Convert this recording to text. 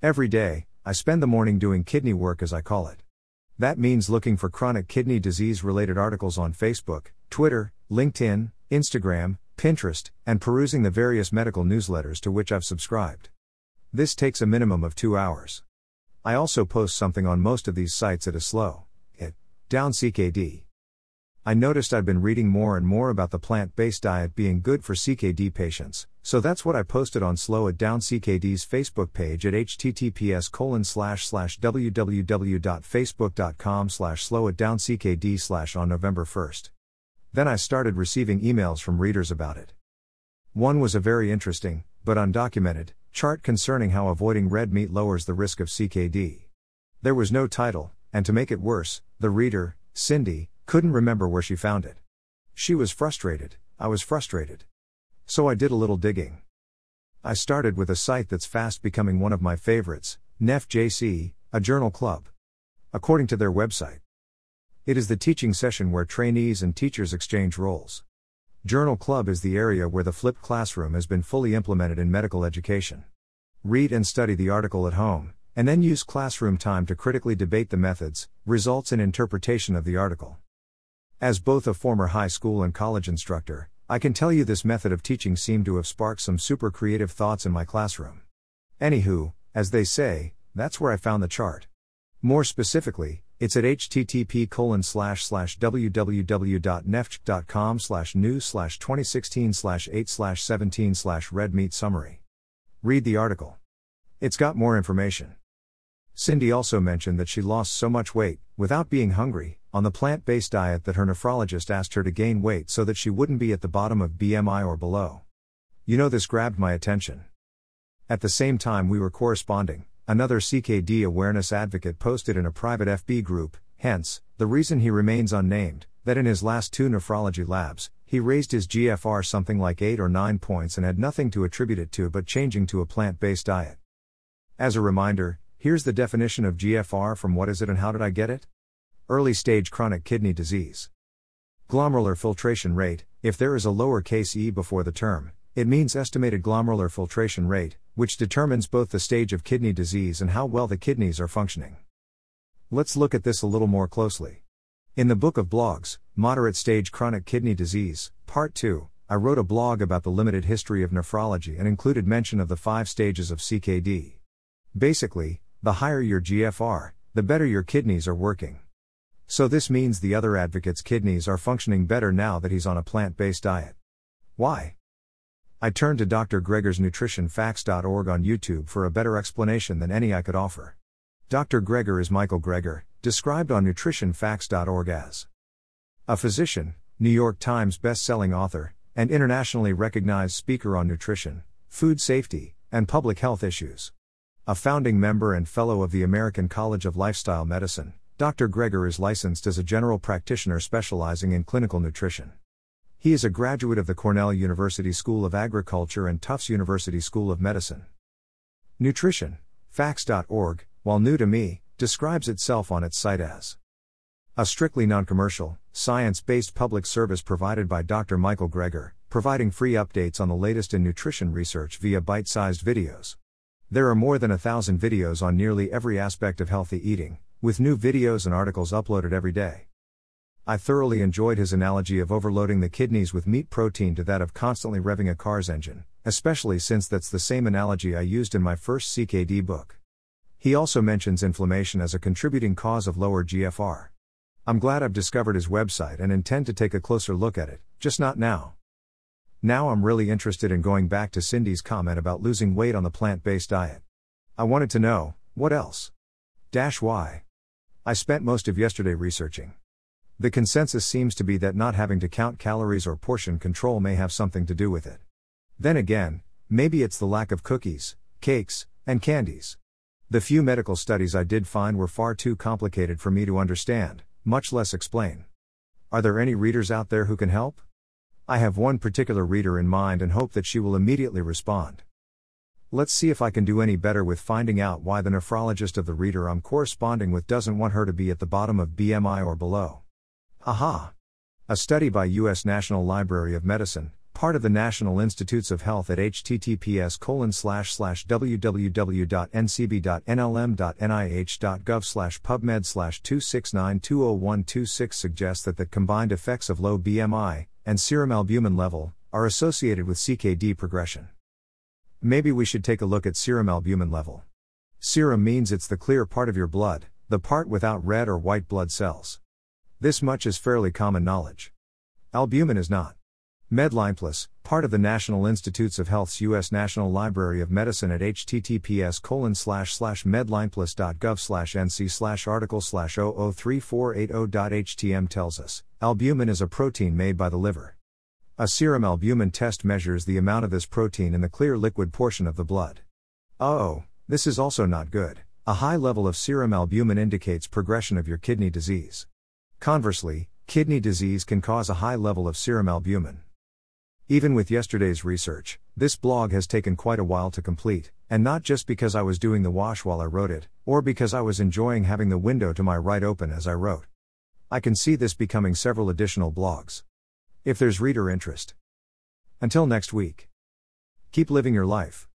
Every day, I spend the morning doing kidney work as I call it. That means looking for chronic kidney disease related articles on Facebook, Twitter, LinkedIn, Instagram, Pinterest, and perusing the various medical newsletters to which I've subscribed. This takes a minimum of two hours. I also post something on most of these sites at a slow, it, down CKD. I noticed I'd been reading more and more about the plant based diet being good for CKD patients, so that's what I posted on Slow It Down CKD's Facebook page at https colon slash slash www.facebook.com slash slow it down CKD slash on November 1st. Then I started receiving emails from readers about it. One was a very interesting, but undocumented, chart concerning how avoiding red meat lowers the risk of CKD. There was no title, and to make it worse, the reader, Cindy, couldn't remember where she found it. She was frustrated, I was frustrated. So I did a little digging. I started with a site that's fast becoming one of my favorites, NephJC, a journal club. According to their website, it is the teaching session where trainees and teachers exchange roles. Journal Club is the area where the flipped classroom has been fully implemented in medical education. Read and study the article at home, and then use classroom time to critically debate the methods, results, and interpretation of the article. As both a former high school and college instructor, I can tell you this method of teaching seemed to have sparked some super creative thoughts in my classroom. Anywho, as they say, that's where I found the chart. More specifically, it's at http colon slash slash www.nefj.com slash news slash 2016 slash 8 slash 17 slash red meat summary. Read the article. It's got more information. Cindy also mentioned that she lost so much weight, without being hungry, on the plant based diet that her nephrologist asked her to gain weight so that she wouldn't be at the bottom of BMI or below. You know, this grabbed my attention. At the same time, we were corresponding. Another CKD awareness advocate posted in a private FB group, hence, the reason he remains unnamed, that in his last two nephrology labs, he raised his GFR something like 8 or 9 points and had nothing to attribute it to but changing to a plant based diet. As a reminder, Here's the definition of GFR from What Is It and How Did I Get It? Early stage chronic kidney disease. Glomerular filtration rate, if there is a lowercase e before the term, it means estimated glomerular filtration rate, which determines both the stage of kidney disease and how well the kidneys are functioning. Let's look at this a little more closely. In the book of blogs, Moderate Stage Chronic Kidney Disease, Part 2, I wrote a blog about the limited history of nephrology and included mention of the five stages of CKD. Basically, the higher your GFR, the better your kidneys are working. So this means the other advocate's kidneys are functioning better now that he's on a plant based diet. Why? I turned to Dr. Greger's nutritionfacts.org on YouTube for a better explanation than any I could offer. Dr. Greger is Michael Greger, described on nutritionfacts.org as a physician, New York Times best-selling author, and internationally recognized speaker on nutrition, food safety, and public health issues. A founding member and fellow of the American College of Lifestyle Medicine, Dr. Greger is licensed as a general practitioner specializing in clinical nutrition. He is a graduate of the Cornell University School of Agriculture and Tufts University School of Medicine. Nutrition, facts.org, while new to me, describes itself on its site as a strictly non commercial, science based public service provided by Dr. Michael Greger, providing free updates on the latest in nutrition research via bite sized videos. There are more than a thousand videos on nearly every aspect of healthy eating, with new videos and articles uploaded every day. I thoroughly enjoyed his analogy of overloading the kidneys with meat protein to that of constantly revving a car's engine, especially since that's the same analogy I used in my first CKD book. He also mentions inflammation as a contributing cause of lower GFR. I'm glad I've discovered his website and intend to take a closer look at it, just not now. Now I'm really interested in going back to Cindy's comment about losing weight on the plant based diet. I wanted to know, what else? Dash why? I spent most of yesterday researching. The consensus seems to be that not having to count calories or portion control may have something to do with it. Then again, maybe it's the lack of cookies, cakes, and candies. The few medical studies I did find were far too complicated for me to understand, much less explain. Are there any readers out there who can help? I have one particular reader in mind and hope that she will immediately respond. Let's see if I can do any better with finding out why the nephrologist of the reader I'm corresponding with doesn't want her to be at the bottom of BMI or below. Aha! A study by U.S. National Library of Medicine, part of the National Institutes of Health at https slash pubmed slash 269201226 suggests that the combined effects of low BMI and serum albumin level are associated with CKD progression. Maybe we should take a look at serum albumin level. Serum means it's the clear part of your blood, the part without red or white blood cells. This much is fairly common knowledge. Albumin is not. Medline Plus, part of the National Institutes of Health's U.S. National Library of Medicine at https colon slash slash medlineplus.gov slash ency slash article slash 003480.htm tells us, albumin is a protein made by the liver. A serum albumin test measures the amount of this protein in the clear liquid portion of the blood. Oh, this is also not good. A high level of serum albumin indicates progression of your kidney disease. Conversely, kidney disease can cause a high level of serum albumin. Even with yesterday's research, this blog has taken quite a while to complete, and not just because I was doing the wash while I wrote it, or because I was enjoying having the window to my right open as I wrote. I can see this becoming several additional blogs. If there's reader interest. Until next week. Keep living your life.